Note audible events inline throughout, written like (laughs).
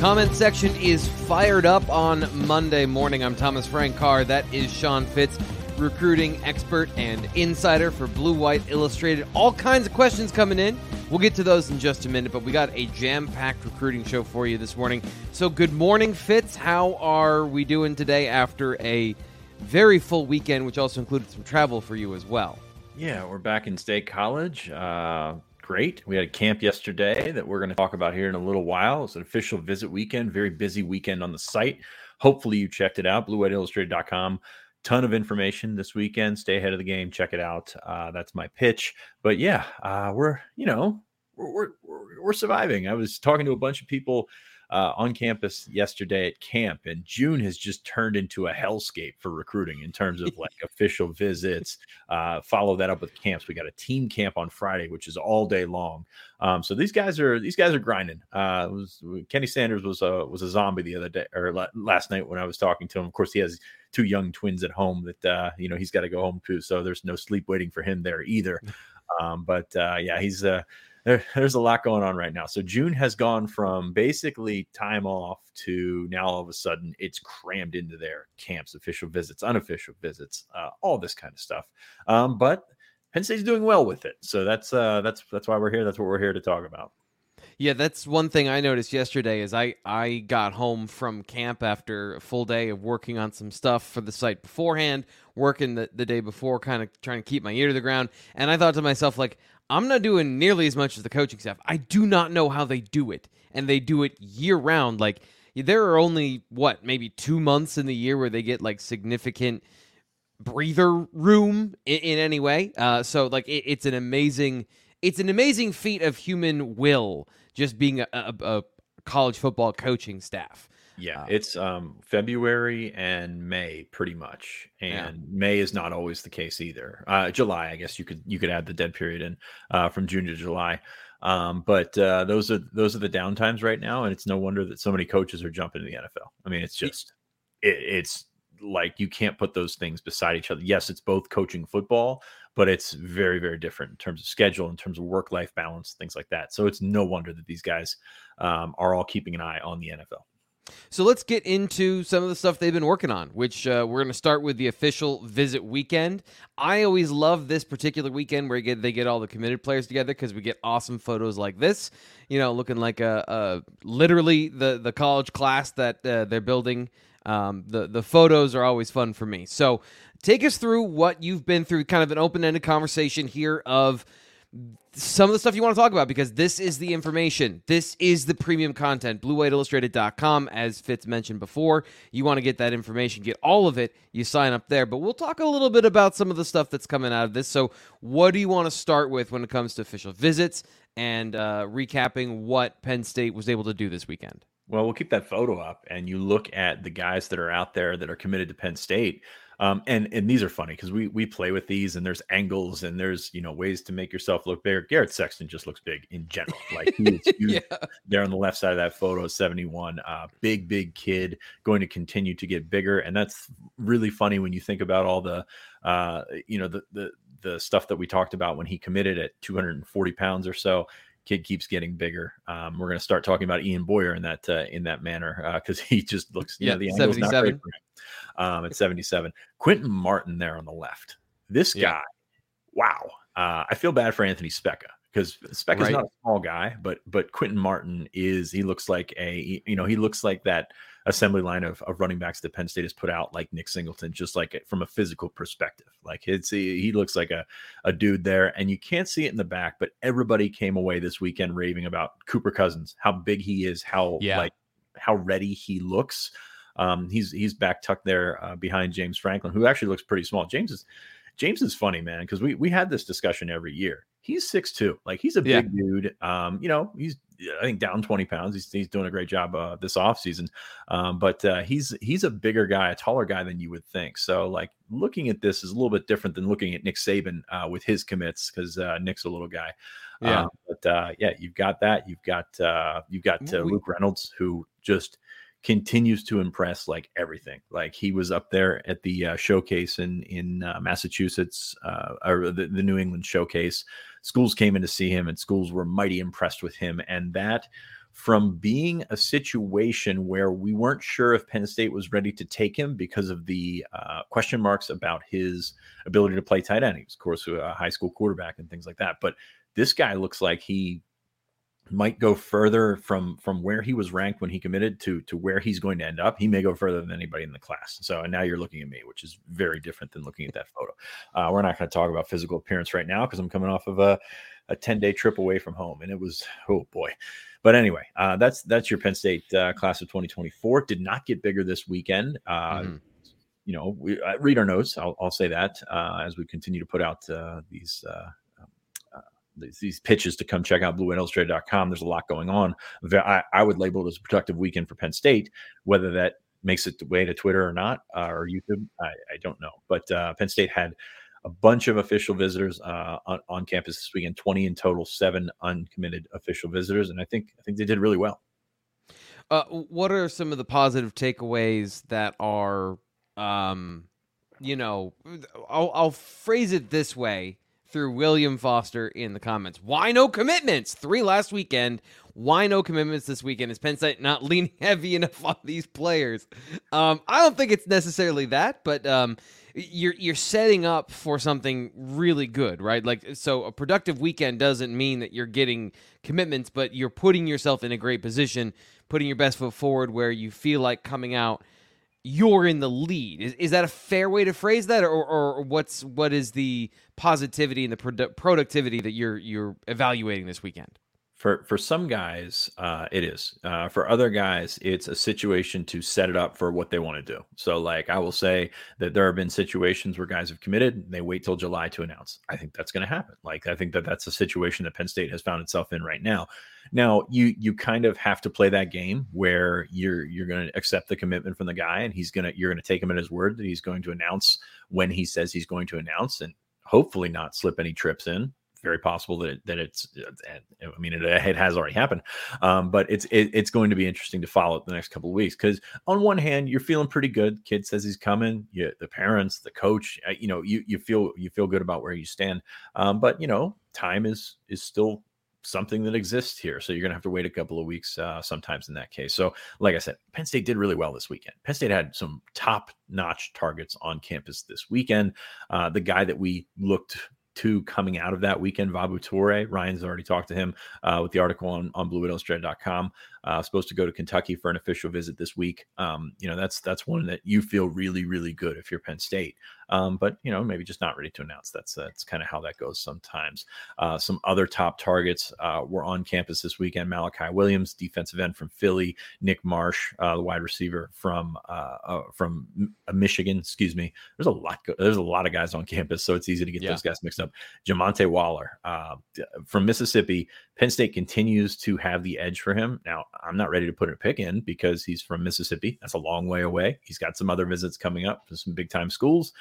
Comment section is fired up on Monday morning. I'm Thomas Frank Carr. That is Sean Fitz, recruiting expert and insider for Blue White Illustrated. All kinds of questions coming in. We'll get to those in just a minute, but we got a jam packed recruiting show for you this morning. So, good morning, Fitz. How are we doing today after a very full weekend, which also included some travel for you as well? Yeah, we're back in State College. Uh, great. We had a camp yesterday that we're going to talk about here in a little while. It's an official visit weekend, very busy weekend on the site. Hopefully, you checked it out, bluewhiteillustrated.com. Ton of information this weekend. Stay ahead of the game. Check it out. Uh, that's my pitch. But yeah, uh, we're, you know, we're, we're, we're surviving. I was talking to a bunch of people uh, on campus yesterday at camp, and June has just turned into a hellscape for recruiting in terms of like official visits. Uh, follow that up with camps. We got a team camp on Friday, which is all day long. Um, so these guys are these guys are grinding. Uh, was, Kenny Sanders was a was a zombie the other day or last night when I was talking to him. Of course, he has two young twins at home that uh, you know he's got to go home to, so there's no sleep waiting for him there either. (laughs) Um, but uh, yeah, he's uh, there, there's a lot going on right now. So June has gone from basically time off to now all of a sudden it's crammed into their camps, official visits, unofficial visits, uh, all this kind of stuff. Um, but Penn State's doing well with it, so that's uh, that's that's why we're here. That's what we're here to talk about. Yeah, that's one thing I noticed yesterday. Is I I got home from camp after a full day of working on some stuff for the site beforehand, working the, the day before, kind of trying to keep my ear to the ground, and I thought to myself like I'm not doing nearly as much as the coaching staff. I do not know how they do it, and they do it year round. Like there are only what maybe two months in the year where they get like significant breather room in, in any way. Uh, so like it, it's an amazing, it's an amazing feat of human will just being a, a, a college football coaching staff. Yeah, uh, it's um, February and May pretty much, and yeah. May is not always the case either. Uh, July, I guess you could you could add the dead period in uh, from June to July. Um, but uh, those are those are the downtimes right now, and it's no wonder that so many coaches are jumping to the NFL. I mean, it's just it, it's like you can't put those things beside each other. Yes, it's both coaching football, but it's very very different in terms of schedule, in terms of work life balance, things like that. So it's no wonder that these guys um, are all keeping an eye on the NFL. So let's get into some of the stuff they've been working on, which uh, we're going to start with the official visit weekend. I always love this particular weekend where get, they get all the committed players together because we get awesome photos like this, you know, looking like a, a literally the, the college class that uh, they're building. Um, the, the photos are always fun for me. So take us through what you've been through, kind of an open ended conversation here of some of the stuff you want to talk about because this is the information. This is the premium content. BlueWhiteIllustrated.com, as Fitz mentioned before. You want to get that information, get all of it, you sign up there. But we'll talk a little bit about some of the stuff that's coming out of this. So, what do you want to start with when it comes to official visits and uh, recapping what Penn State was able to do this weekend? Well, we'll keep that photo up and you look at the guys that are out there that are committed to Penn State. Um, and and these are funny because we we play with these and there's angles and there's you know ways to make yourself look bigger. Garrett Sexton just looks big in general. Like he's (laughs) yeah. there on the left side of that photo, 71. Uh, big big kid going to continue to get bigger, and that's really funny when you think about all the uh, you know the the the stuff that we talked about when he committed at 240 pounds or so kid keeps getting bigger. Um, we're going to start talking about Egan Boyer in that uh, in that manner because uh, he just looks yeah know, the angle's not great for him um, at 77. Quentin Martin there on the left. This guy, yeah. wow. Uh, I feel bad for Anthony Speca because Speca's right. not a small guy, but but Quentin Martin is. He looks like a you know he looks like that assembly line of, of running backs that Penn State has put out, like Nick Singleton, just like from a physical perspective. Like it's he, looks like a a dude there, and you can't see it in the back, but everybody came away this weekend raving about Cooper Cousins, how big he is, how yeah. like how ready he looks. Um, he's he's back tucked there uh, behind James Franklin, who actually looks pretty small. James is James is funny, man, because we we had this discussion every year. He's six two, like he's a big yeah. dude. Um, you know, he's I think down 20 pounds. He's, he's doing a great job uh, this offseason. Um, but uh, he's he's a bigger guy, a taller guy than you would think. So like looking at this is a little bit different than looking at Nick Saban uh, with his commits because uh, Nick's a little guy. Yeah. Um, but uh, yeah, you've got that. You've got uh, you've got Luke Reynolds who just continues to impress like everything. Like he was up there at the uh, showcase in in uh, Massachusetts uh, or the, the New England showcase. Schools came in to see him, and schools were mighty impressed with him. And that from being a situation where we weren't sure if Penn State was ready to take him because of the uh, question marks about his ability to play tight end. He's, of course, a high school quarterback and things like that. But this guy looks like he might go further from from where he was ranked when he committed to to where he's going to end up. He may go further than anybody in the class. So and now you're looking at me, which is very different than looking at that photo. Uh, we're not going to talk about physical appearance right now because I'm coming off of a a 10 day trip away from home, and it was oh boy. But anyway, uh, that's that's your Penn State uh, class of 2024. Did not get bigger this weekend. Uh, mm-hmm. You know, we uh, read our notes. I'll, I'll say that uh, as we continue to put out uh, these these, pitches to come check out blueillustrated.com. There's a lot going on. I, I, would label it as a productive weekend for Penn State. Whether that makes it the way to Twitter or not, uh, or YouTube, I, I, don't know. But uh, Penn State had a bunch of official visitors uh, on, on, campus this weekend, 20 in total, seven uncommitted official visitors, and I think I think they did really well. Uh, what are some of the positive takeaways that are, um, you know, I'll, I'll phrase it this way through William Foster in the comments. Why no commitments? Three last weekend. Why no commitments this weekend? Is Penn State not (laughs) leaning heavy enough on these players? Um, I don't think it's necessarily that, but um, you're you're setting up for something really good, right? Like so, a productive weekend doesn't mean that you're getting commitments, but you're putting yourself in a great position, putting your best foot forward, where you feel like coming out you're in the lead. Is, is that a fair way to phrase that, or, or what's what is the positivity and the produ- productivity that you're you're evaluating this weekend? For for some guys, uh, it is. Uh, for other guys, it's a situation to set it up for what they want to do. So, like I will say that there have been situations where guys have committed, and they wait till July to announce. I think that's going to happen. Like I think that that's a situation that Penn State has found itself in right now. Now, you you kind of have to play that game where you're you're going to accept the commitment from the guy, and he's gonna you're going to take him at his word that he's going to announce when he says he's going to announce, and hopefully not slip any trips in very possible that it, that it's. I mean, it, it has already happened, um, but it's it, it's going to be interesting to follow the next couple of weeks because on one hand you're feeling pretty good. Kid says he's coming. The parents, the coach, uh, you know, you you feel you feel good about where you stand. Um, but you know, time is is still something that exists here. So you're going to have to wait a couple of weeks uh, sometimes in that case. So, like I said, Penn State did really well this weekend. Penn State had some top notch targets on campus this weekend. Uh, the guy that we looked two coming out of that weekend. Vabu Toure, Ryan's already talked to him uh, with the article on, on blueillustrated.com. Uh, supposed to go to Kentucky for an official visit this week. Um, you know, that's that's one that you feel really, really good if you're Penn State. Um, but you know, maybe just not ready to announce. That's that's kind of how that goes sometimes. Uh, some other top targets uh, were on campus this weekend. Malachi Williams, defensive end from Philly. Nick Marsh, uh, the wide receiver from uh, uh, from Michigan. Excuse me. There's a lot. There's a lot of guys on campus, so it's easy to get yeah. those guys mixed up. Jamonta Waller from Mississippi. Penn State continues to have the edge for him. Now, I'm not ready to put a pick in because he's from Mississippi. That's a long way away. He's got some other visits coming up to some big time schools.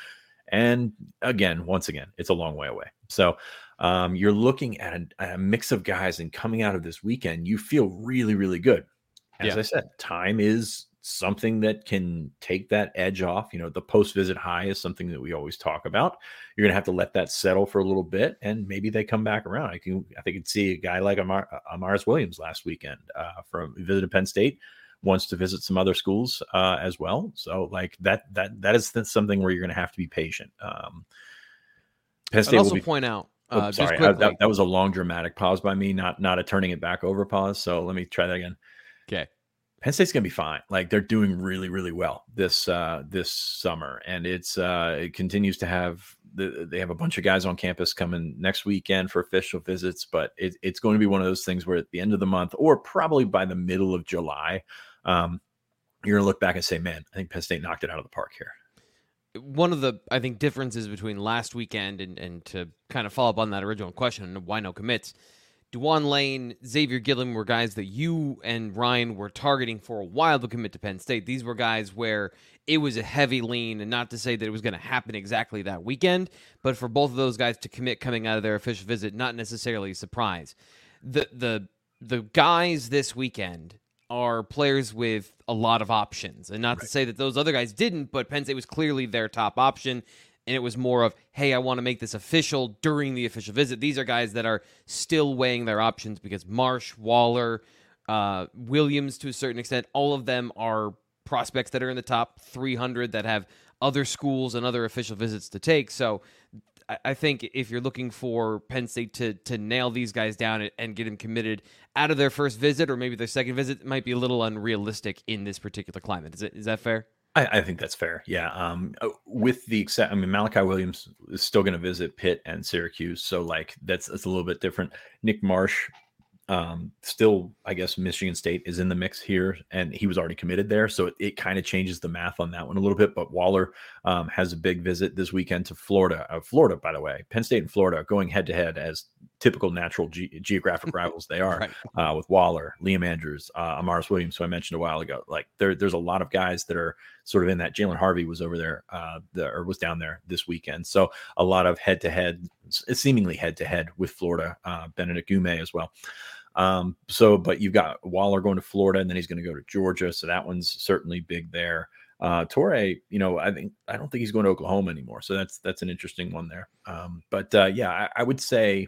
And again, once again, it's a long way away. So um, you're looking at a, a, mix of guys, and coming out of this weekend, you feel really, really good. As yeah. I said, time is something that can take that edge off. You know, the post visit high is something that we always talk about. You're going to have to let that settle for a little bit, and maybe they come back around. I can, I think, see a guy like Amar, uh, Amaris Williams last weekend uh, from visited Penn State, wants to visit some other schools uh, as well. So, like that, that, that is something where you're going to have to be patient. Um, Penn State I'd also be, point out. Oh, uh, sorry, I, that, that was a long dramatic pause by me, not not a turning it back over pause. So let me try that again. Okay. Penn State's gonna be fine. Like they're doing really, really well this uh, this summer, and it's uh, it continues to have the, they have a bunch of guys on campus coming next weekend for official visits. But it, it's going to be one of those things where at the end of the month, or probably by the middle of July, um, you're gonna look back and say, "Man, I think Penn State knocked it out of the park here." One of the I think differences between last weekend and and to kind of follow up on that original question, why no commits Dejuan Lane, Xavier Gilliam were guys that you and Ryan were targeting for a while to commit to Penn State. These were guys where it was a heavy lean, and not to say that it was going to happen exactly that weekend, but for both of those guys to commit coming out of their official visit, not necessarily a surprise. The the the guys this weekend are players with a lot of options, and not right. to say that those other guys didn't, but Penn State was clearly their top option and it was more of, hey, I want to make this official during the official visit. These are guys that are still weighing their options because Marsh, Waller, uh, Williams to a certain extent. All of them are prospects that are in the top 300 that have other schools and other official visits to take. So I think if you're looking for Penn State to to nail these guys down and get them committed out of their first visit or maybe their second visit, it might be a little unrealistic in this particular climate. Is it is that fair? I, I think that's fair. Yeah. Um, uh, with the except, I mean, Malachi Williams is still going to visit Pitt and Syracuse, so like that's that's a little bit different. Nick Marsh um, still, I guess Michigan State is in the mix here, and he was already committed there, so it, it kind of changes the math on that one a little bit. But Waller um, has a big visit this weekend to Florida. Uh, Florida, by the way, Penn State and Florida going head to head as typical natural ge- geographic (laughs) rivals they are right. uh, with Waller, Liam Andrews, uh, Amaris Williams, who I mentioned a while ago. Like there, there's a lot of guys that are sort of in that. Jaylen Harvey was over there, uh, the, or was down there this weekend. So a lot of head to head, seemingly head to head with Florida, uh, Benedict Gume as well. Um, so, but you've got Waller going to Florida, and then he's going to go to Georgia. So that one's certainly big there. Uh, Toure, you know, I think I don't think he's going to Oklahoma anymore. So that's that's an interesting one there. Um, but uh, yeah, I, I, would say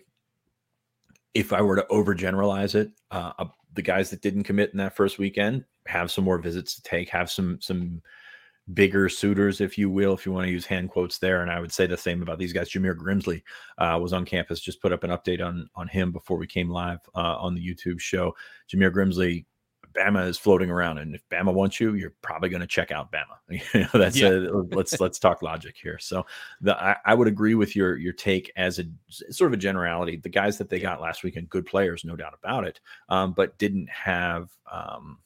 if I were to overgeneralize it, uh, uh, the guys that didn't commit in that first weekend have some more visits to take, have some some bigger suitors, if you will, if you want to use hand quotes there. And I would say the same about these guys. Jameer Grimsley uh, was on campus, just put up an update on on him before we came live uh, on the YouTube show. Jameer Grimsley, Bama is floating around, and if Bama wants you, you're probably going to check out Bama. (laughs) you know, that's yeah. a, let's let's talk logic here. So the I, I, would agree with your your take as a sort of a generality. The guys that they got last weekend, good players, no doubt about it, um, but didn't have. Um,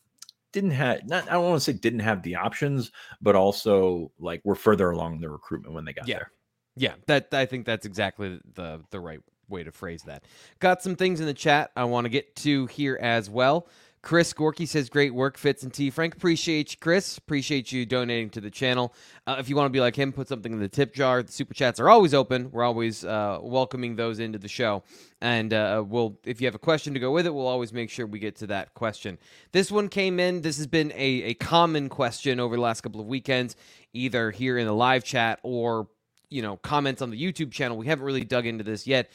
didn't have not I don't want to say didn't have the options, but also like we're further along the recruitment when they got yeah. there. Yeah, that I think that's exactly the the right way to phrase that. Got some things in the chat I want to get to here as well. Chris Gorky says, "Great work, Fitz and T. Frank. Appreciate you, Chris. Appreciate you donating to the channel. Uh, if you want to be like him, put something in the tip jar. The super chats are always open. We're always uh, welcoming those into the show. And uh, we'll, if you have a question to go with it, we'll always make sure we get to that question. This one came in. This has been a, a common question over the last couple of weekends, either here in the live chat or you know comments on the YouTube channel. We haven't really dug into this yet."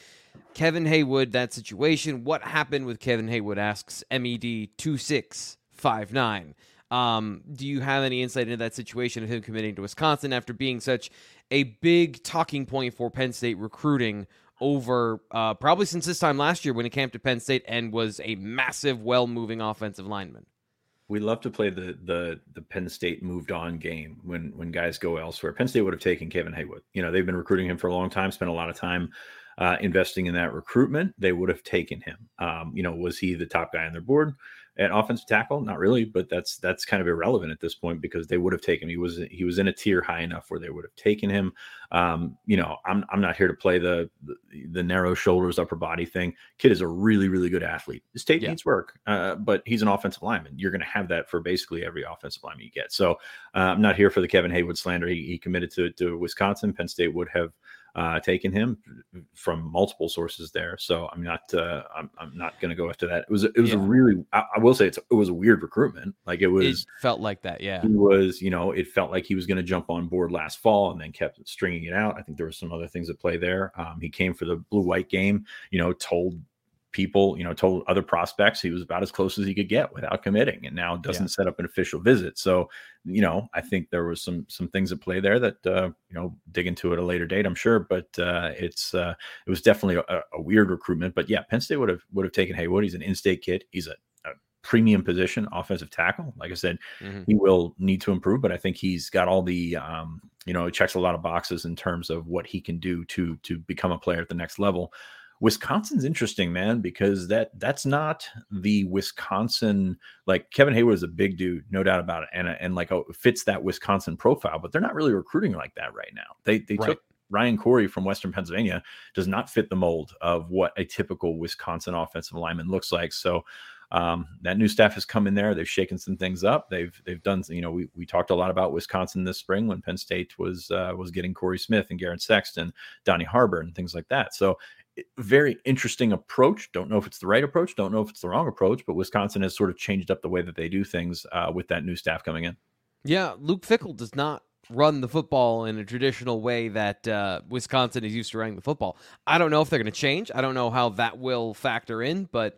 Kevin Haywood, that situation. What happened with Kevin Haywood? Asks MED two six five nine. Um, do you have any insight into that situation of him committing to Wisconsin after being such a big talking point for Penn State recruiting over uh, probably since this time last year when he came to Penn State and was a massive, well moving offensive lineman? We love to play the the the Penn State moved on game when when guys go elsewhere. Penn State would have taken Kevin Haywood. You know, they've been recruiting him for a long time, spent a lot of time uh, investing in that recruitment, they would have taken him. Um, you know, was he the top guy on their board at offensive tackle? Not really, but that's that's kind of irrelevant at this point because they would have taken. He was he was in a tier high enough where they would have taken him. Um, you know, I'm I'm not here to play the, the, the narrow shoulders, upper body thing. Kid is a really really good athlete. His tape yeah. needs work, uh, but he's an offensive lineman. You're going to have that for basically every offensive lineman you get. So uh, I'm not here for the Kevin Haywood slander. He, he committed to to Wisconsin. Penn State would have uh, taken him from multiple sources there. So I'm not uh, I'm, I'm not going to go after that. It was it was yeah. a really I, I, will say it's it was a weird recruitment. Like it was it felt like that. Yeah, he was you know it felt like he was going to jump on board last fall and then kept stringing it out. I think there were some other things at play there. Um, he came for the blue white game. You know, told people, you know, told other prospects he was about as close as he could get without committing, and now doesn't yeah. set up an official visit. So, you know, I think there was some some things at play there that uh, you know dig into at a later date, I'm sure. But uh, it's uh, it was definitely a, a, weird recruitment. But yeah, Penn State would have would have taken Haywood. He's an in-state kid. He's a, premium position, offensive tackle. Like I said, mm-hmm. he will need to improve, but I think he's got all the um, you know, it checks a lot of boxes in terms of what he can do to to become a player at the next level. Wisconsin's interesting, man, because that that's not the Wisconsin like Kevin Haywood is a big dude, no doubt about it, and and like oh, fits that Wisconsin profile, but they're not really recruiting like that right now. They they right. took Ryan Corey from Western Pennsylvania does not fit the mold of what a typical Wisconsin offensive lineman looks like. So um, that new staff has come in there. They've shaken some things up. They've they've done. You know, we, we talked a lot about Wisconsin this spring when Penn State was uh, was getting Corey Smith and Garrett Sexton, Donnie Harbour, and things like that. So very interesting approach. Don't know if it's the right approach. Don't know if it's the wrong approach, but Wisconsin has sort of changed up the way that they do things uh, with that new staff coming in. Yeah, Luke Fickell does not run the football in a traditional way that uh, Wisconsin is used to running the football. I don't know if they're going to change. I don't know how that will factor in, but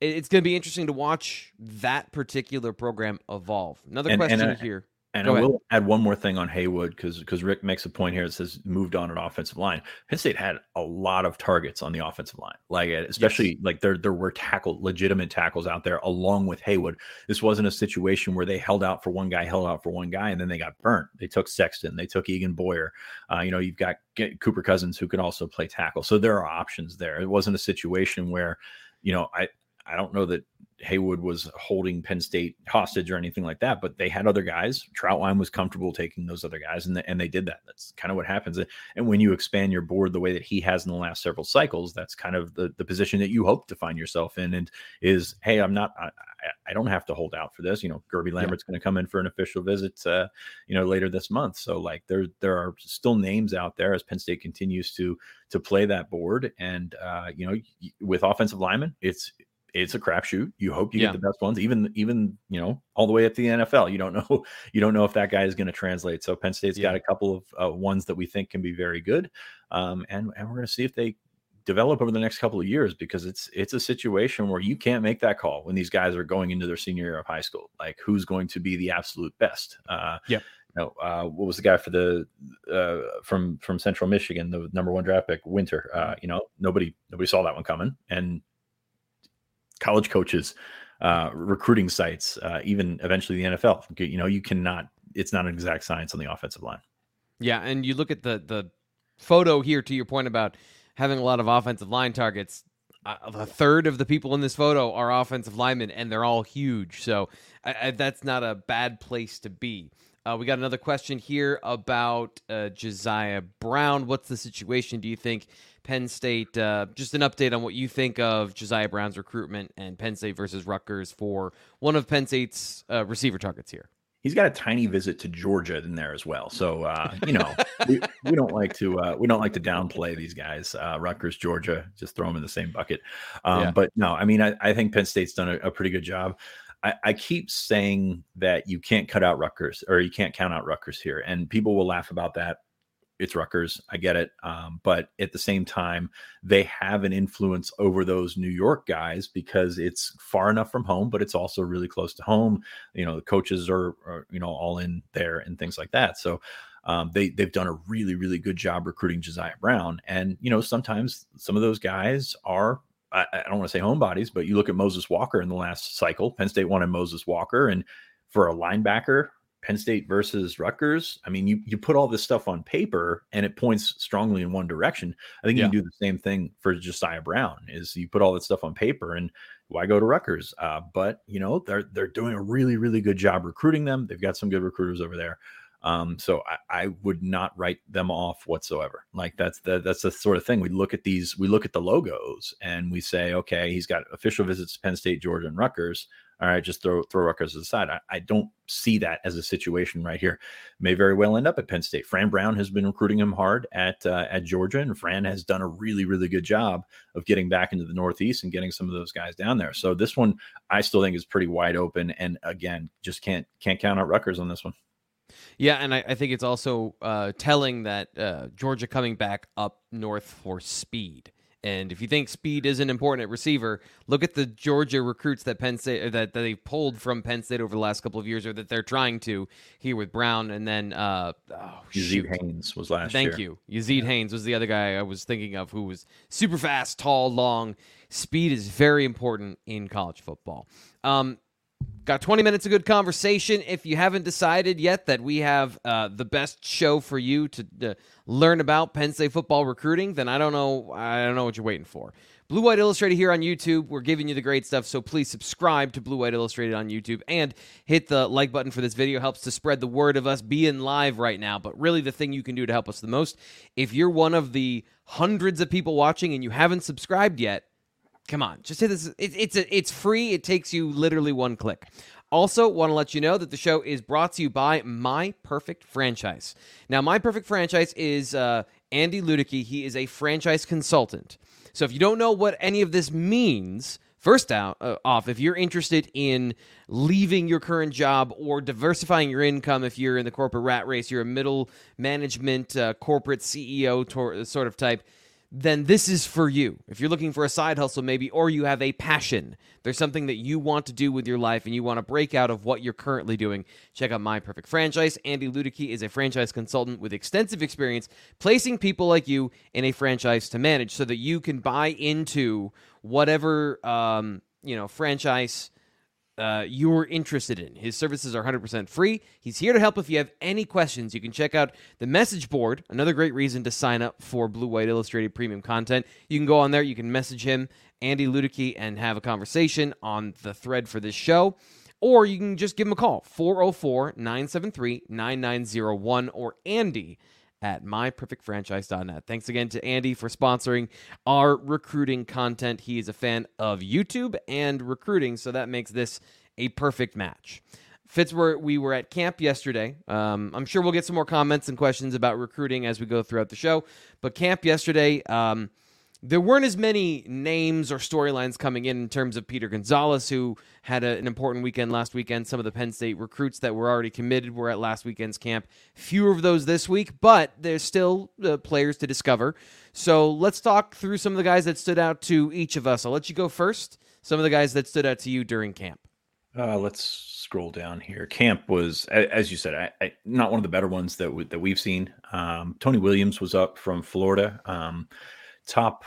it's going to be interesting to watch that particular program evolve. Another and, question and, uh, here. And Go I ahead. will add one more thing on Haywood because because Rick makes a point here that says moved on an offensive line. Penn State had a lot of targets on the offensive line, like uh, especially yes. like there there were tackle legitimate tackles out there along with Haywood. This wasn't a situation where they held out for one guy, held out for one guy, and then they got burnt. They took Sexton, they took Egan Boyer. Uh, you know, you've got Cooper Cousins who can also play tackle, so there are options there. It wasn't a situation where, you know, I I don't know that Haywood was holding Penn State hostage or anything like that, but they had other guys. Trautwein was comfortable taking those other guys, and, the, and they did that. That's kind of what happens. And when you expand your board the way that he has in the last several cycles, that's kind of the, the position that you hope to find yourself in. And is, hey, I'm not, I, I don't have to hold out for this. You know, Gerby Lambert's yeah. going to come in for an official visit, uh, you know, later this month. So like there, there are still names out there as Penn State continues to to play that board. And uh, you know, with offensive linemen, it's it's a crapshoot. You hope you yeah. get the best ones, even even you know all the way up to the NFL. You don't know (laughs) you don't know if that guy is going to translate. So Penn State's yeah. got a couple of uh, ones that we think can be very good, um, and and we're going to see if they develop over the next couple of years because it's it's a situation where you can't make that call when these guys are going into their senior year of high school. Like who's going to be the absolute best? Uh, yeah. No, uh, what was the guy for the uh, from from Central Michigan, the number one draft pick, Winter? Uh, you know, nobody nobody saw that one coming, and college coaches, uh, recruiting sites, uh, even eventually the NFL. You know, you cannot. It's not an exact science on the offensive line. Yeah, and you look at the the photo here. To your point about having a lot of offensive line targets, uh, a third of the people in this photo are offensive linemen, and they're all huge. So I, I, that's not a bad place to be. Uh, we got another question here about uh, Josiah Brown. What's the situation? Do you think Penn State. Uh, just an update on what you think of Josiah Brown's recruitment and Penn State versus Rutgers for one of Penn State's uh, receiver targets here. He's got a tiny visit to Georgia in there as well. So uh, you know, we, we, don't like to uh, we don't like to downplay these guys. Uh, Rutgers, Georgia, just throw them in the same bucket. Um, yeah. But no, I mean, I, I think Penn State's done a, a pretty good job. I, I, keep saying that you can't cut out Rutgers or you can't count out Rutgers here, and people will laugh about that it's Rutgers. I get it. Um, but at the same time, they have an influence over those New York guys because it's far enough from home, but it's also really close to home. You know, the coaches are, are you know, all in there and things like that. So um, they they've done a really really good job recruiting Josiah Brown. And you know, sometimes some of those guys are I, I don't want to say homebodies, but you look at Moses Walker in the last cycle. Penn State wanted Moses Walker, and for a linebacker, Penn State versus Rutgers. I mean, you you put all this stuff on paper and it points strongly in one direction. I think yeah. you can do the same thing for Josiah Brown. Is you put all that stuff on paper and why go to Rutgers? Uh, but you know they're they're doing a really really good job recruiting them. They've got some good recruiters over there. Um, so I, I, would not write them off whatsoever. Like that's the that's the sort of thing. We look at these, we look at the logos and we say, okay, he's got official visits to Penn State, Georgia, and Rutgers all right, just throw throw Rutgers aside. I, I, don't see that as a situation right here. May very well end up at Penn State. Fran Brown has been recruiting him hard at uh, at Georgia, and Fran has done a really really good job of getting back into the Northeast and getting some of those guys down there. So this one, I still think is pretty wide open. And again, just can't can't count out Rutgers on this one. Yeah, and I, I think it's also uh, telling that uh, Georgia coming back up north for speed. And if you think speed isn't important at receiver, look at the Georgia recruits that Penn State that, that they pulled from Penn State over the last couple of years, or that they're trying to here with Brown, and then uh, oh, Yazeed Haynes was last Thank year. you, Yazeed yeah. Haynes was the other guy I was thinking of, who was super fast, tall, long. Speed is very important in college football. Um, Got 20 minutes of good conversation. If you haven't decided yet that we have uh, the best show for you to, to learn about Penn State football recruiting, then I don't know. I don't know what you're waiting for. Blue White Illustrated here on YouTube. We're giving you the great stuff, so please subscribe to Blue White Illustrated on YouTube and hit the like button for this video. Helps to spread the word of us being live right now. But really, the thing you can do to help us the most, if you're one of the hundreds of people watching and you haven't subscribed yet, Come on, just hit this. It, it's a, it's free. It takes you literally one click. Also, want to let you know that the show is brought to you by My Perfect Franchise. Now, My Perfect Franchise is uh, Andy Ludicky. He is a franchise consultant. So, if you don't know what any of this means, first out uh, off, if you're interested in leaving your current job or diversifying your income, if you're in the corporate rat race, you're a middle management uh, corporate CEO tor- sort of type then this is for you. If you're looking for a side hustle, maybe, or you have a passion, there's something that you want to do with your life and you want to break out of what you're currently doing, check out My Perfect Franchise. Andy Ludicky is a franchise consultant with extensive experience placing people like you in a franchise to manage so that you can buy into whatever, um, you know, franchise uh, you're interested in. His services are 100% free. He's here to help if you have any questions. You can check out the message board, another great reason to sign up for Blue White Illustrated premium content. You can go on there, you can message him, Andy Ludicky, and have a conversation on the thread for this show. Or you can just give him a call, 404 973 9901, or Andy at myperfectfranchise.net. Thanks again to Andy for sponsoring our recruiting content. He is a fan of YouTube and recruiting, so that makes this a perfect match. Fitz, we were at camp yesterday. Um, I'm sure we'll get some more comments and questions about recruiting as we go throughout the show. But camp yesterday, um, there weren't as many names or storylines coming in in terms of Peter Gonzalez, who had a, an important weekend last weekend. Some of the Penn State recruits that were already committed were at last weekend's camp. Fewer of those this week, but there's still uh, players to discover. So let's talk through some of the guys that stood out to each of us. I'll let you go first. Some of the guys that stood out to you during camp. Uh, let's scroll down here. Camp was, as you said, I, I, not one of the better ones that we, that we've seen. Um, Tony Williams was up from Florida. Um, top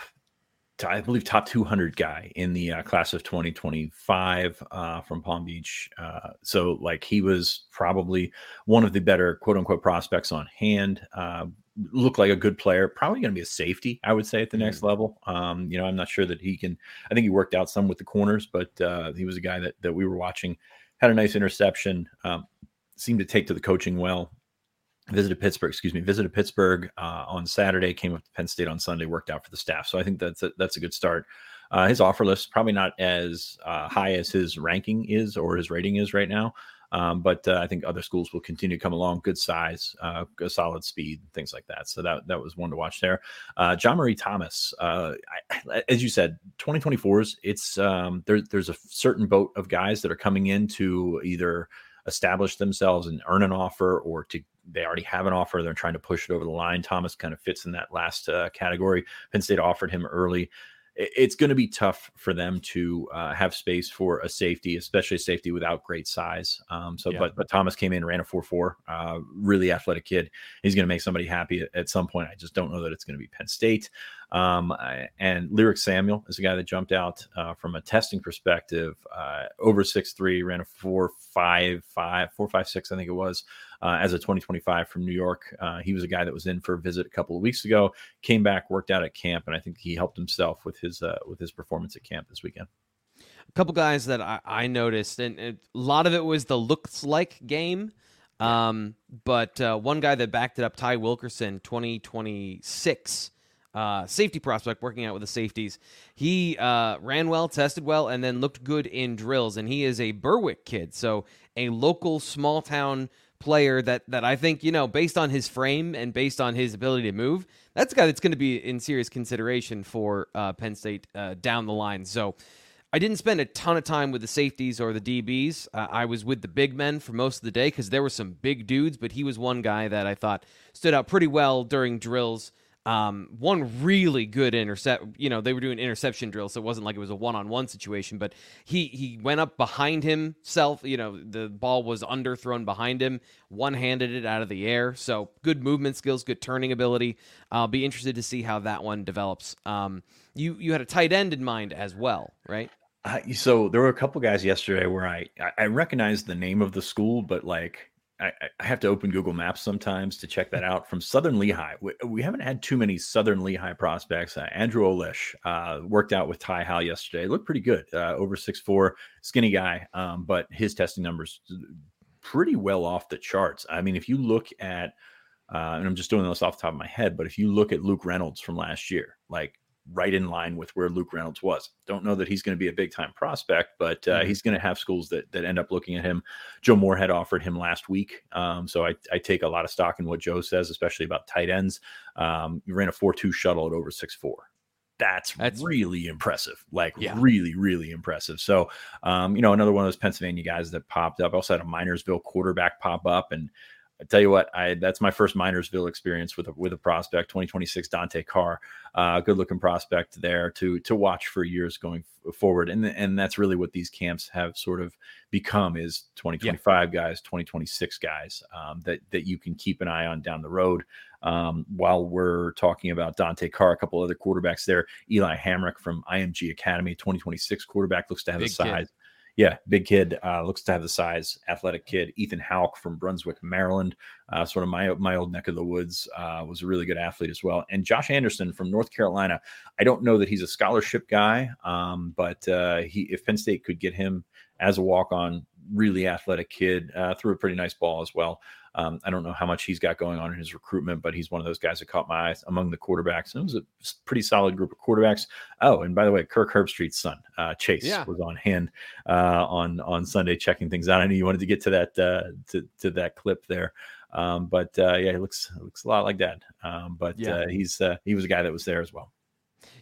I believe top 200 guy in the uh, class of 2025 uh, from Palm Beach. Uh, so like he was probably one of the better quote unquote prospects on hand. Uh, looked like a good player. Probably going to be a safety, I would say, at the next mm-hmm. level. Um, you know, I'm not sure that he can. I think he worked out some with the corners, but uh, he was a guy that that we were watching. Had a nice interception. Um, seemed to take to the coaching well visited Pittsburgh, excuse me, visited Pittsburgh uh, on Saturday, came up to Penn State on Sunday, worked out for the staff. So I think that's a, that's a good start. Uh, his offer list probably not as uh, high as his ranking is or his rating is right now, um, but uh, I think other schools will continue to come along. Good size, uh, good solid speed, things like that. So that that was one to watch there. Uh, John Marie Thomas, I, as you said, 2024s. It's um, there, there's a certain boat of guys that are coming in to either establish themselves and earn an offer or to they already have an offer. They're trying to push it over the line. Thomas kind of fits in that last uh, category. Penn State offered him early. It's going to be tough for them to uh, have space for a safety, especially a safety without great size. Um, so, yeah. but but Thomas came in, ran a four four, uh, really athletic kid. He's going to make somebody happy at, at, some point. I just don't know that it's going to be Penn State. Um, and Lyric Samuel is a guy that jumped out uh, from a testing perspective, uh, over six three, ran a four five five, four five six, I think it was, uh, as a 2025 from New York. Uh, he was a guy that was in for a visit a couple of weeks ago, came back, worked out at camp, and I think he helped himself with his uh, with his performance at camp this weekend. A couple guys that I, I noticed, and a lot of it was the looks like game. Um, but uh, one guy that backed it up, Ty Wilkerson, 2026 uh, safety prospect working out with the safeties. He uh, ran well, tested well, and then looked good in drills. And he is a Berwick kid, so a local small town player that that I think you know, based on his frame and based on his ability to move, that's a guy that's going to be in serious consideration for uh, Penn State uh, down the line. So. I didn't spend a ton of time with the safeties or the DBs. Uh, I was with the big men for most of the day because there were some big dudes, but he was one guy that I thought stood out pretty well during drills um, one really good intercept. You know, they were doing interception drills, so it wasn't like it was a one-on-one situation. But he he went up behind himself. You know, the ball was underthrown behind him, one-handed it out of the air. So good movement skills, good turning ability. I'll be interested to see how that one develops. Um, you you had a tight end in mind as well, right? Uh, so there were a couple guys yesterday where I I recognized the name of the school, but like I, I, have to open Google Maps sometimes to check that out. From Southern Lehigh, we, we haven't had too many Southern Lehigh prospects. Uh, Andrew Olish uh, worked out with Ty Howle yesterday. Looked pretty good, uh, over six four, skinny guy, um, but his testing numbers pretty well off the charts. I mean, if you look at, uh, and I'm just doing this off the top of my head, but if you look at Luke Reynolds from last year, like right in line with where Luke Reynolds was. Don't know that he's going to be a big time prospect, but uh, mm-hmm. he's going to have schools that that end up looking at him. Joe Moore had offered him last week, um, so I, I take a lot of stock in what Joe says, especially about tight ends. Um, you ran a four two shuttle at over six four. That's, That's really impressive. Like yeah. really, really impressive. So, um, you know, another one of those Pennsylvania guys that popped up. I also had a Minersville quarterback pop up, and I tell you what, I that's my first Minersville experience with a, with a prospect. 2026 Dante Carr, uh, good looking prospect there to to watch for years going f- forward, and and that's really what these camps have sort of become is 2025 yeah. guys, 2026 guys um, that that you can keep an eye on down the road. Um, while we're talking about Dante Carr, a couple other quarterbacks there, Eli Hamrick from IMG Academy, 2026 quarterback looks to have Big the size. Kid yeah, big kid. Uh, looks to have the size. Athletic kid. Ethan Houck from Brunswick, Maryland, uh, sort of my my old neck of the woods. Uh, was a really good athlete as well. And Josh Anderson from North Carolina. I don't know that he's a scholarship guy, um, but uh, he if Penn State could get him as a walk on, really athletic kid, uh, threw a pretty nice ball as well. Um, I don't know how much he's got going on in his recruitment, but he's one of those guys that caught my eyes among the quarterbacks. And it was a pretty solid group of quarterbacks. Oh, and by the way, Kirk Herbstreit's son, uh, Chase, yeah. was on hand uh, on on Sunday checking things out. I knew you wanted to get to that uh, to to that clip there. Um, but uh, yeah, he looks looks a lot like that. Um, but yeah. Uh, he's uh, he was a guy that was there as well.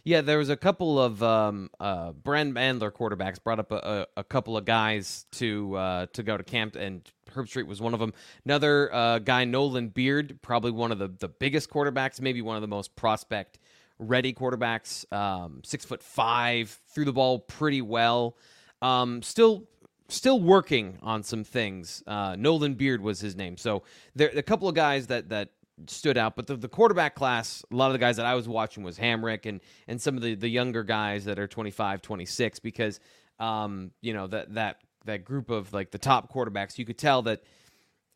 Yeah, there was a couple of um, uh, Brand Mandler quarterbacks brought up a, a, a couple of guys to uh, to go to camp, and Herbstreit was one of them. Another uh, guy, Nolan Beard, probably one of the, the biggest quarterbacks, maybe one of the most prospect ready quarterbacks. Um, six foot five, threw the ball pretty well. Um, still still working on some things. Uh, Nolan Beard was his name. So there a couple of guys that that stood out. But the, the quarterback class, a lot of the guys that I was watching was Hamrick and and some of the, the younger guys that are 25, 26, because um, you know, that that that group of like the top quarterbacks, you could tell that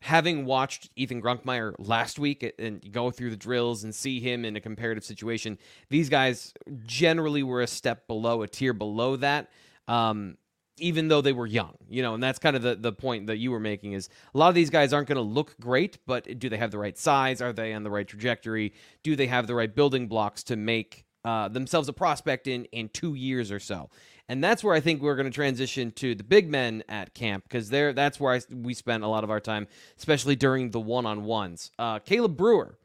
having watched Ethan Grunkemeyer last week and go through the drills and see him in a comparative situation, these guys generally were a step below, a tier below that. Um, even though they were young, you know, and that's kind of the, the point that you were making is a lot of these guys aren't going to look great, but do they have the right size? Are they on the right trajectory? Do they have the right building blocks to make uh, themselves a prospect in in two years or so? And that's where I think we're going to transition to the big men at camp because there that's where I, we spent a lot of our time, especially during the one on ones. Uh, Caleb Brewer,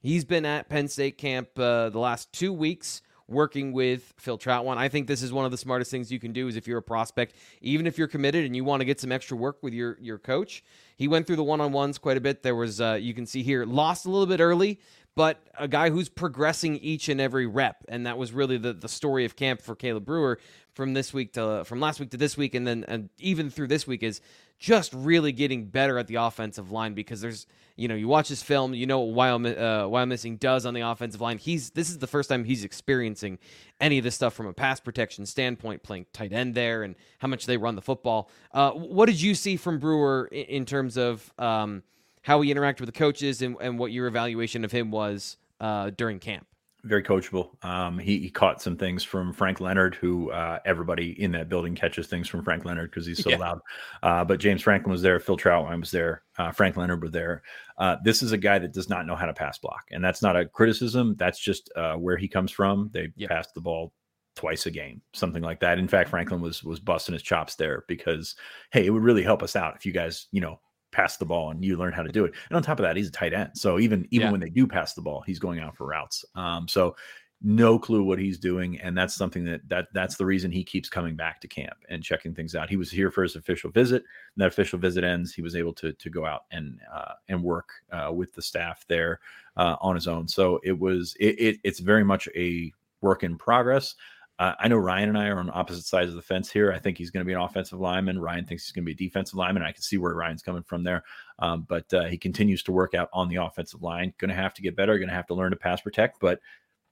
he's been at Penn State camp uh, the last two weeks working with Phil Trautwein. I think this is one of the smartest things you can do is if you're a prospect, even if you're committed and you want to get some extra work with your your coach. He went through the one-on-ones quite a bit. There was uh, you can see here lost a little bit early, but a guy who's progressing each and every rep, and that was really the the story of camp for Caleb Brewer from this week to from last week to this week, and then and even through this week is just really getting better at the offensive line because there's you know you watch this film you know what uh, Wyomissing does on the offensive line. He's this is the first time he's experiencing any of this stuff from a pass protection standpoint playing tight end there and how much they run the football. Uh, what did you see from Brewer in, in terms of um, how he interacted with the coaches and, and what your evaluation of him was uh, during camp very coachable. Um, he, he, caught some things from Frank Leonard, who uh, everybody in that building catches things from Frank Leonard because he's so yeah. loud. Uh, but James Franklin was there, Phil Trautwein was there, uh, Frank Leonard was there. Uh, this is a guy that does not know how to pass block, and that's not a criticism. That's just uh, where he comes from. They yeah. pass the ball twice a game, something like that. In fact, Franklin was was busting his chops there because hey, it would really help us out if you guys, you know, pass the ball and you learn how to do it. And on top of that, he's a tight end. So even even yeah. when they do pass the ball, he's going out for routes. Um, so no clue what he's doing and that's something that that that's the reason he keeps coming back to camp and checking things out he was here for his official visit that official visit ends he was able to to go out and uh, and work uh, with the staff there uh, on his own so it was it, it, it's very much a work in progress uh, I know Ryan and I are on opposite sides of the fence here. I think he's going to be an offensive lineman. Ryan thinks he's going to be a defensive lineman. I can see where Ryan's coming from there. Um, but uh, he continues to work out on the offensive line. Going to have to get better. Going to have to learn to pass protect. But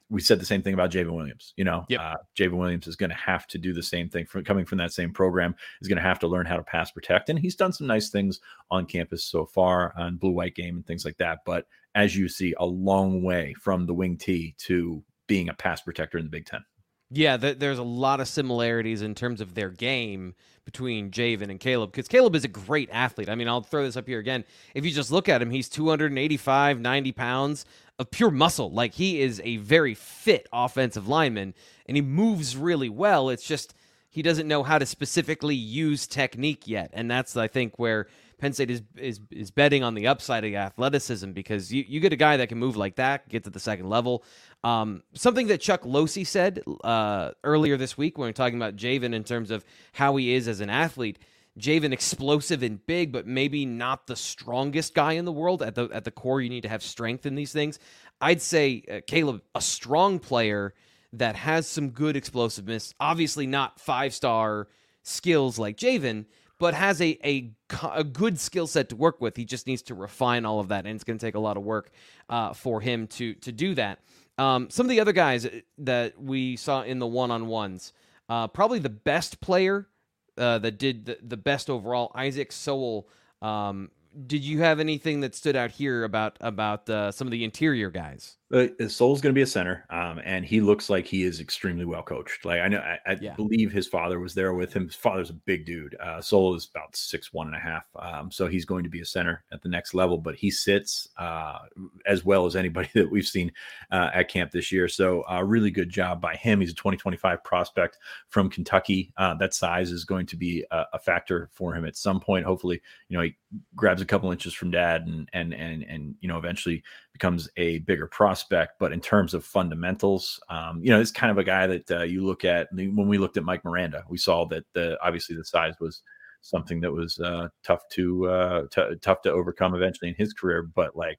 we said the same thing about Javen Williams. You know, yep. uh, Javen Williams is going to have to do the same thing from coming from that same program. Is going to have to learn how to pass protect, and he's done some nice things on campus so far on blue white game and things like that. But as you see, a long way from the wing tee to being a pass protector in the Big Ten. Yeah, th- there's a lot of similarities in terms of their game between Javen and Caleb because Caleb is a great athlete. I mean, I'll throw this up here again. If you just look at him, he's 285, 90 pounds of pure muscle. Like he is a very fit offensive lineman and he moves really well. It's just he doesn't know how to specifically use technique yet. And that's, I think, where Penn State is is is betting on the upside of athleticism because you, you get a guy that can move like that, get to the second level. Um, something that Chuck Losey said uh, earlier this week when we are talking about Javen in terms of how he is as an athlete. Javen explosive and big, but maybe not the strongest guy in the world. At the at the core, you need to have strength in these things. I'd say uh, Caleb, a strong player that has some good explosiveness. Obviously, not five star skills like Javen, but has a, a, a good skill set to work with. He just needs to refine all of that, and it's going to take a lot of work uh, for him to to do that. Um, some of the other guys that we saw in the one on ones, uh, probably the best player uh, that did the, the best overall, Isaac Sowell. Um, did you have anything that stood out here about about uh, some of the interior guys? Uh, Sowell's going to be a center, um, and he looks like he is extremely well coached. Like I know, I, I yeah. believe his father was there with him. His father's a big dude. Uh, Sowell is about six one and a half, um, so he's going to be a center at the next level. But he sits uh, as well as anybody (laughs) that we've seen uh, at camp this year. So a uh, really good job by him. He's a 2025 prospect from Kentucky. Uh, that size is going to be a, a, factor for him at some point. Hopefully, you know he grabs a couple inches from dad and and and and you know eventually becomes a bigger prospect. But in terms of fundamentals, um, you know, it's kind of a guy that uh, you look at when we looked at Mike Miranda, we saw that the obviously the size was something that was uh, tough to uh, t- tough to overcome eventually in his career. But like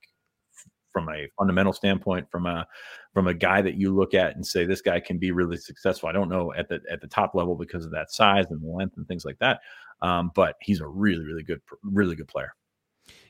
from a fundamental standpoint, from a from a guy that you look at and say this guy can be really successful. I don't know at the at the top level because of that size and length and things like that, um, but he's a really really good really good player.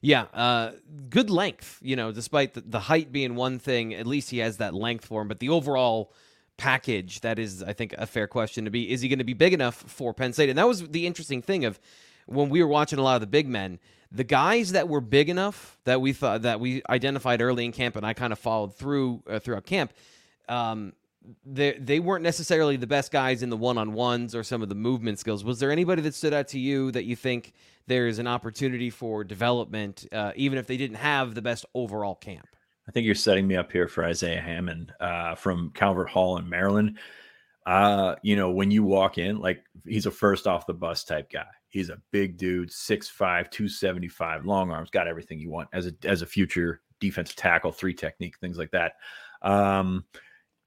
Yeah, uh, good length. You know, despite the, the, height being one thing, at least he has that length for him. But the overall package, that is, I think, a fair question to be: Is he going to be big enough for Penn State? And that was the interesting thing of when we were watching a lot of the big men. The guys that were big enough that we thought that we identified early in camp, and I kind of followed through uh, throughout camp. Um, they they weren't necessarily the best guys in the one on ones or some of the movement skills. Was there anybody that stood out to you that you think there's an opportunity for development, uh, even if they didn't have the best overall camp? I think you're setting me up here for Isaiah Hammond uh, from Calvert Hall in Maryland. Uh, you know, when you walk in, like he's a first off the bus type guy. He's a big dude, 6'5, 275, long arms, got everything you want as a as a future defensive tackle, three technique, things like that. Um,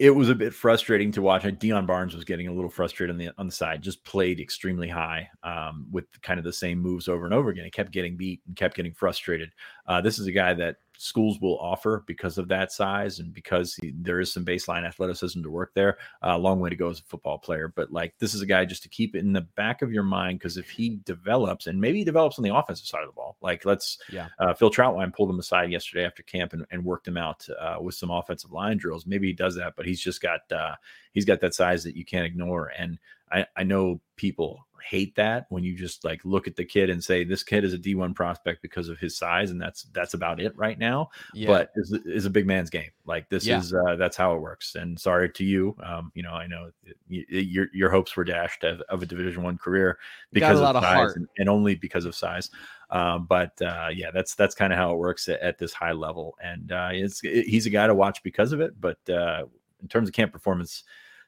it was a bit frustrating to watch. Deion Barnes was getting a little frustrated on the on the side, just played extremely high um, with kind of the same moves over and over again. He kept getting beat and kept getting frustrated. Uh, this is a guy that schools will offer because of that size and because he, there is some baseline athleticism to work there. A uh, long way to go as a football player, but like this is a guy just to keep it in the back of your mind because if he develops and maybe he develops on the offensive side of the ball, like let's yeah, uh, Phil Trautwein pulled him aside yesterday after camp and, and worked him out uh, with some offensive line drills. Maybe he does that, but he's just got uh, he's got that size that you can't ignore. And I, I know people hate that when you just like look at the kid and say this kid is a D1 prospect because of his size and that's that's about it right now. Yeah. But is is a big man's game. Like this yeah. is uh, that's how it works. And sorry to you, um, you know I know your your hopes were dashed of, of a Division One career because of size and, and, only because of size. Um, but uh, yeah, that's that's kind of how it works at, at, this high level. And uh, it's it, he's a guy to watch because of it. But uh, in terms of camp performance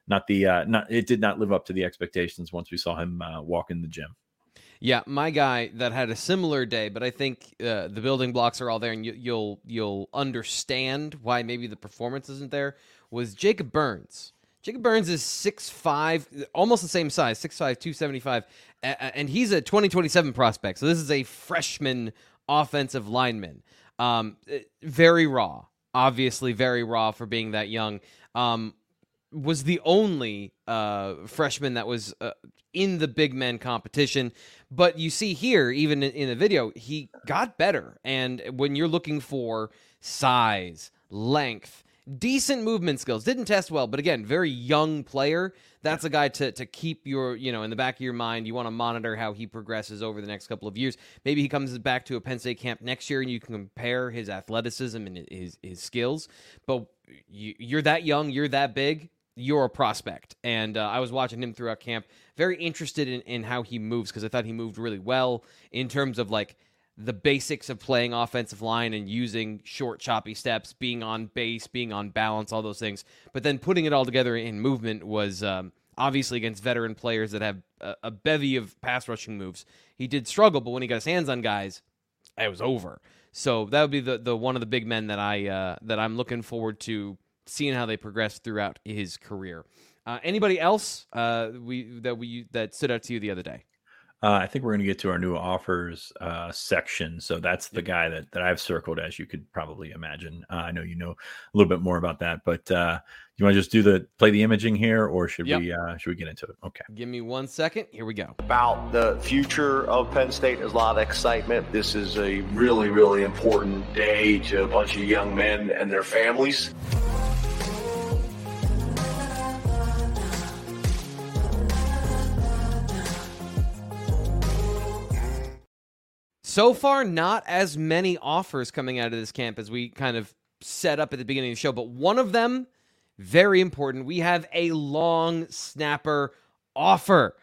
not the uh, not it did not live up to the expectations once we saw him uh, walk in the gym. Yeah, my guy that had a similar day, but I think uh, the building blocks are all there, and you, you'll you'll understand why maybe the performance isn't there. Was Jacob Burns? Jacob Burns is six five, almost the same size, 6'5", 275, and he's a 2027 prospect. So this is a freshman offensive lineman. Um, very raw, obviously very raw for being that young. Um, was the only uh, freshman that was uh, in the big men competition. But you see here, even in, the video, he got better. And when you're looking for size, length, decent movement skills, didn't test well, but again, very young player. That's a guy to, to keep your, you know, in the back of your mind. You want to monitor how he progresses over the next couple of years. Maybe he comes back to a Penn State camp next year and you can compare his athleticism and his, his skills. But you, you're that young, you're that big you're a prospect. And uh, I was watching him throughout camp, very interested in, in how he moves because I thought he moved really well in terms of like the basics of playing offensive line and using short, choppy steps, being on base, being on balance, all those things. But then putting it all together in movement was um, obviously against veteran players that have a, a bevy of pass rushing moves. He did struggle, but when he got his hands on guys, it was over. So that would be the, the one of the big men that I uh, that I'm looking forward to seeing how they progress throughout his career. Uh, anybody else uh, we that we that stood out to you the other day? Uh, I think we're going to get to our new offers uh, section. So that's the guy that, that I've circled, as you could probably imagine. Uh, I know you know a little bit more about that, but uh, you want to just do the play the imaging here, or should yep. we uh, should we get into it? Okay. Give me one second. Here we go. About the future of Penn State, there's a lot of excitement. This is a really really important day to a bunch of young men and their families. So far, not as many offers coming out of this camp as we kind of set up at the beginning of the show, but one of them, very important. We have a long snapper offer.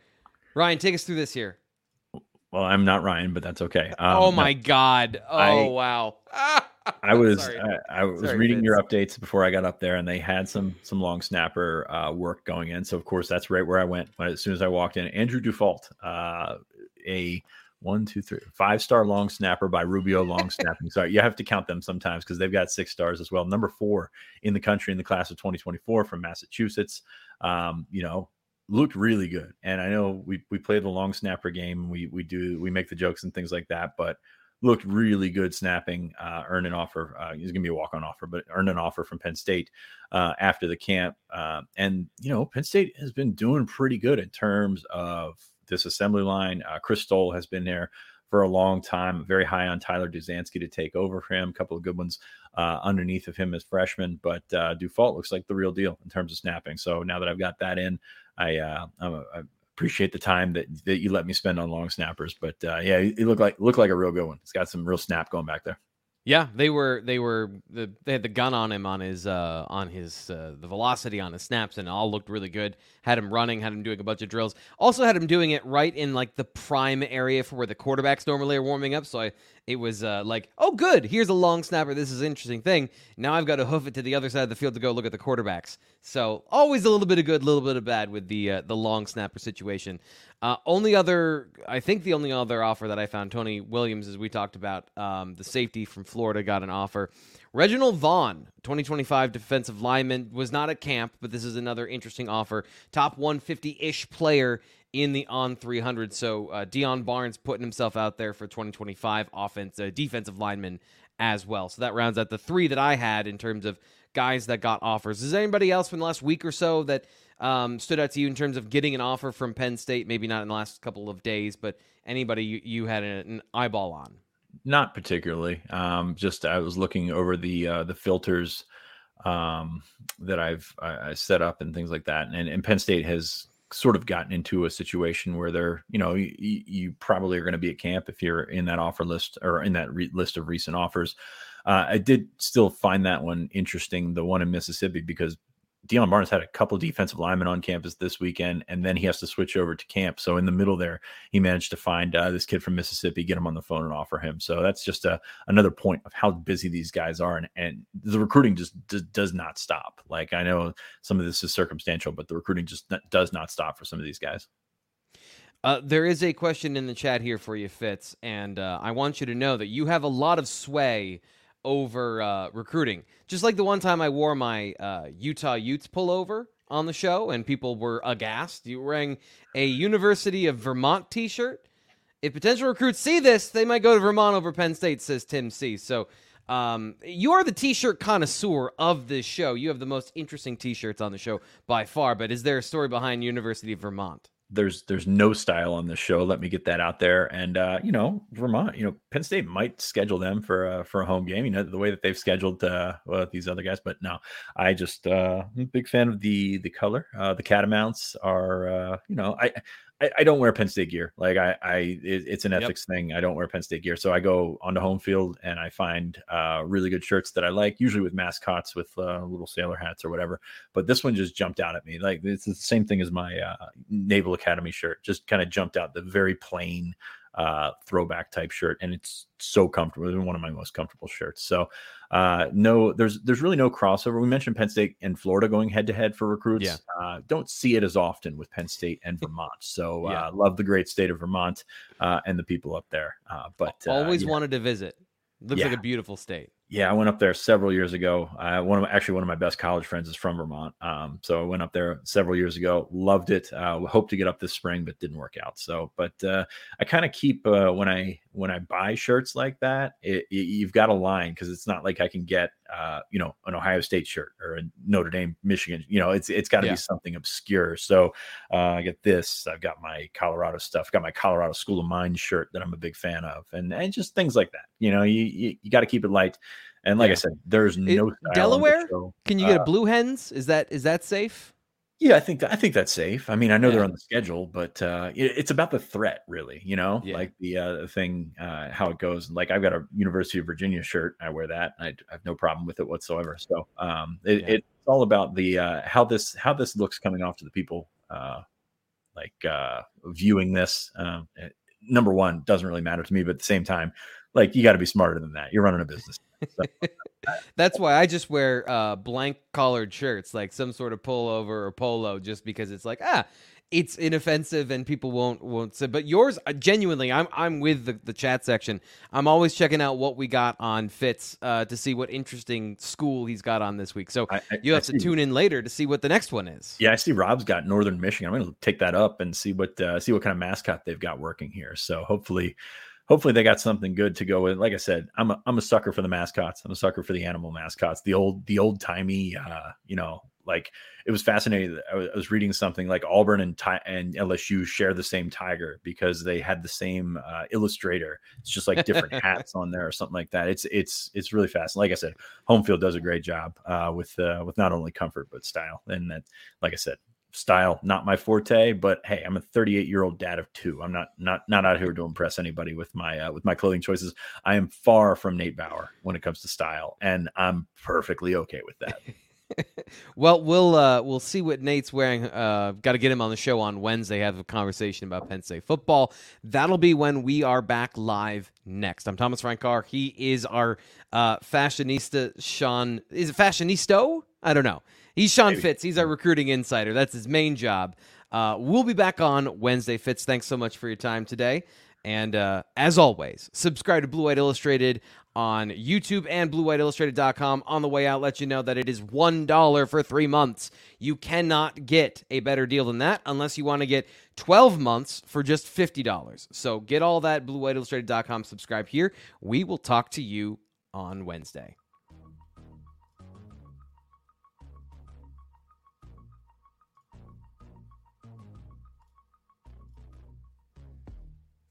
Ryan, take us through this here. Well, I'm not Ryan, but that's okay. Um, oh my no, God! Oh I, wow! (laughs) I was I, I, was Sorry, reading Vince. your updates before I got up there, and they had some some long snapper uh, work going in. So of course, that's right where I went as soon as I walked in. Andrew Dufault, uh, a one, two, three, five star long snapper by Rubio Long Snapping. (laughs) Sorry, you have to count them sometimes because they've got six stars as well. Number four in the country in the class of 2024 from Massachusetts. Um, you know, looked really good. And I know we we play the long snapper game. We we do we make the jokes and things like that, but looked really good snapping. Uh, earned an offer. Uh, he's gonna be a walk on offer, but earned an offer from Penn State uh, after the camp. Uh, and you know, Penn State has been doing pretty good in terms of this assembly line. Uh, Chris Stoll has been there for a long time, very high on Tyler Duzansky to take over for him. A couple of good ones uh, underneath of him as freshman, but uh, Dufault looks like the real deal in terms of snapping. So now that I've got that in, I, uh, I appreciate the time that, that you let me spend on long snappers. But uh, yeah, it looked like looked like a real good one. It's got some real snap going back there. Yeah, they were they were the, they had the gun on him on his uh, on his uh, the velocity on his snaps and it all looked really good. Had him running, had him doing a bunch of drills. Also had him doing it right in like the prime area for where the quarterbacks normally are warming up. So I it was uh, like, oh good, here's a long snapper. This is an interesting thing. Now I've got to hoof it to the other side of the field to go look at the quarterbacks. So always a little bit of good, a little bit of bad with the uh, the long snapper situation. Uh, only other, I think the only other offer that I found, Tony Williams, as we talked about, um, the safety from Florida got an offer. Reginald Vaughn, 2025 defensive lineman, was not at camp, but this is another interesting offer. Top 150 ish player in the on 300. So uh, Deion Barnes putting himself out there for 2025 offense, uh, defensive lineman as well. So that rounds out the three that I had in terms of guys that got offers. Is anybody else from the last week or so that um, stood out to you in terms of getting an offer from Penn State? Maybe not in the last couple of days, but anybody you, you had an eyeball on? Not particularly. Um, just I was looking over the uh, the filters um, that I've I, I set up and things like that, and, and Penn State has sort of gotten into a situation where they're, you know, you, you probably are going to be at camp if you're in that offer list or in that re- list of recent offers. Uh, I did still find that one interesting, the one in Mississippi, because Deion Barnes had a couple defensive linemen on campus this weekend, and then he has to switch over to camp. So in the middle there, he managed to find uh, this kid from Mississippi, get him on the phone, and offer him. So that's just a, another point of how busy these guys are, and, and the recruiting just d- does not stop. Like I know some of this is circumstantial, but the recruiting just n- does not stop for some of these guys. Uh, there is a question in the chat here for you, Fitz, and uh, I want you to know that you have a lot of sway over uh, recruiting. Just like the one time I wore my uh, Utah Utes pullover on the show, and people were aghast. You were wearing a University of Vermont T-shirt. If potential recruits see this, they might go to Vermont over Penn State, says Tim C. So um, you are the T-shirt connoisseur of this show. You have the most interesting T-shirts on the show by far. But is there a story behind University of Vermont? There's there's no style on this show. Let me get that out there. And uh, you know, Vermont, you know, Penn State might schedule them for for a home game. You know, the way that they've scheduled uh, well, these other guys. But no, I just uh, I'm a big fan of the the color. Uh, the Catamounts are uh, you know I I, I, don't wear Penn State gear. Like I, I it, it's an ethics yep. thing. I don't wear Penn State gear, so I go onto Homefield and I find uh, really good shirts that I like, usually with mascots with uh, little sailor hats or whatever. But this one just jumped out at me. Like it's the same thing as my uh, Naval Academy shirt. Just kind of jumped out. The very plain uh, throwback type shirt, and it's so comfortable. It's one of my most comfortable shirts. So, uh, no, there's there's really no crossover. We mentioned Penn State and Florida going head to head for recruits. Yeah. Uh, don't see it as often with Penn State and (laughs) Vermont. So, uh, yeah. love the great state of Vermont uh, and the people up there. Uh, but always wanted to visit. Looks yeah. like a beautiful state. Yeah, I went up there several years ago. Uh, one of my, actually one of my best college friends is from Vermont, um, so I went up there several years ago. Loved it. Uh, hope to get up this spring, but didn't work out. So, but uh, I kind of keep uh, when I when I buy shirts like that, it, it, you've got a line because it's not like I can get uh, you know an Ohio State shirt or a Notre Dame, Michigan. You know, it's it's got to yeah. be something obscure. So uh, I get this. I've got my Colorado stuff. Got my Colorado School of Mines shirt that I'm a big fan of, and and just things like that. You know, you you, you got to keep it light. And like yeah. I said, there's no Delaware. Can you get uh, a Blue Hens? Is that is that safe? Yeah, I think that, I think that's safe. I mean, I know yeah. they're on the schedule, but uh, it, it's about the threat, really. You know, yeah. like the uh, thing, uh, how it goes. Like I've got a University of Virginia shirt. I wear that. I, I have no problem with it whatsoever. So um, it, yeah. it's all about the uh, how this how this looks coming off to the people, uh, like uh, viewing this. Um, it, number one doesn't really matter to me, but at the same time, like you got to be smarter than that. You're running a business. So, (laughs) That's why I just wear uh, blank collared shirts, like some sort of pullover or polo, just because it's like ah, it's inoffensive and people won't won't say. But yours, uh, genuinely, I'm I'm with the, the chat section. I'm always checking out what we got on Fitz uh, to see what interesting school he's got on this week. So I, I, you have I to see, tune in later to see what the next one is. Yeah, I see Rob's got Northern Michigan. I'm going to take that up and see what uh, see what kind of mascot they've got working here. So hopefully hopefully they got something good to go with. Like I said, I'm a, I'm a sucker for the mascots. I'm a sucker for the animal mascots, the old the old timey, uh, you know, like it was fascinating. I was, I was reading something like Auburn and and LSU share the same tiger because they had the same uh, illustrator. It's just like different (laughs) hats on there or something like that. It's it's it's really fast. Like I said, Homefield does a great job uh, with uh, with not only comfort but style. And that, like I said, style not my forte but hey i'm a 38 year old dad of two. I'm not not not out here to impress anybody with my uh, with my clothing choices. I am far from nate bauer when it comes to style and i'm perfectly okay with that. (laughs) Well we'll uh we'll see what nate's wearing uh got to get him on the show on wednesday have a conversation about penn state football. That'll be when we are back live next. I'm thomas frank carr he is our uh fashionista sean is it fashionisto i don't know He's Sean Maybe. Fitz. He's our recruiting insider. That's his main job. Uh, we'll be back on Wednesday. Fitz, thanks so much for your time today. And uh, as always, subscribe to Blue White Illustrated on YouTube and BlueWhiteIllustrated.com. On the way out, let you know that it is $1 for three months. You cannot get a better deal than that unless you want to get 12 months for just $50. So get all that BlueWhiteIllustrated.com. Subscribe here. We will talk to you on Wednesday.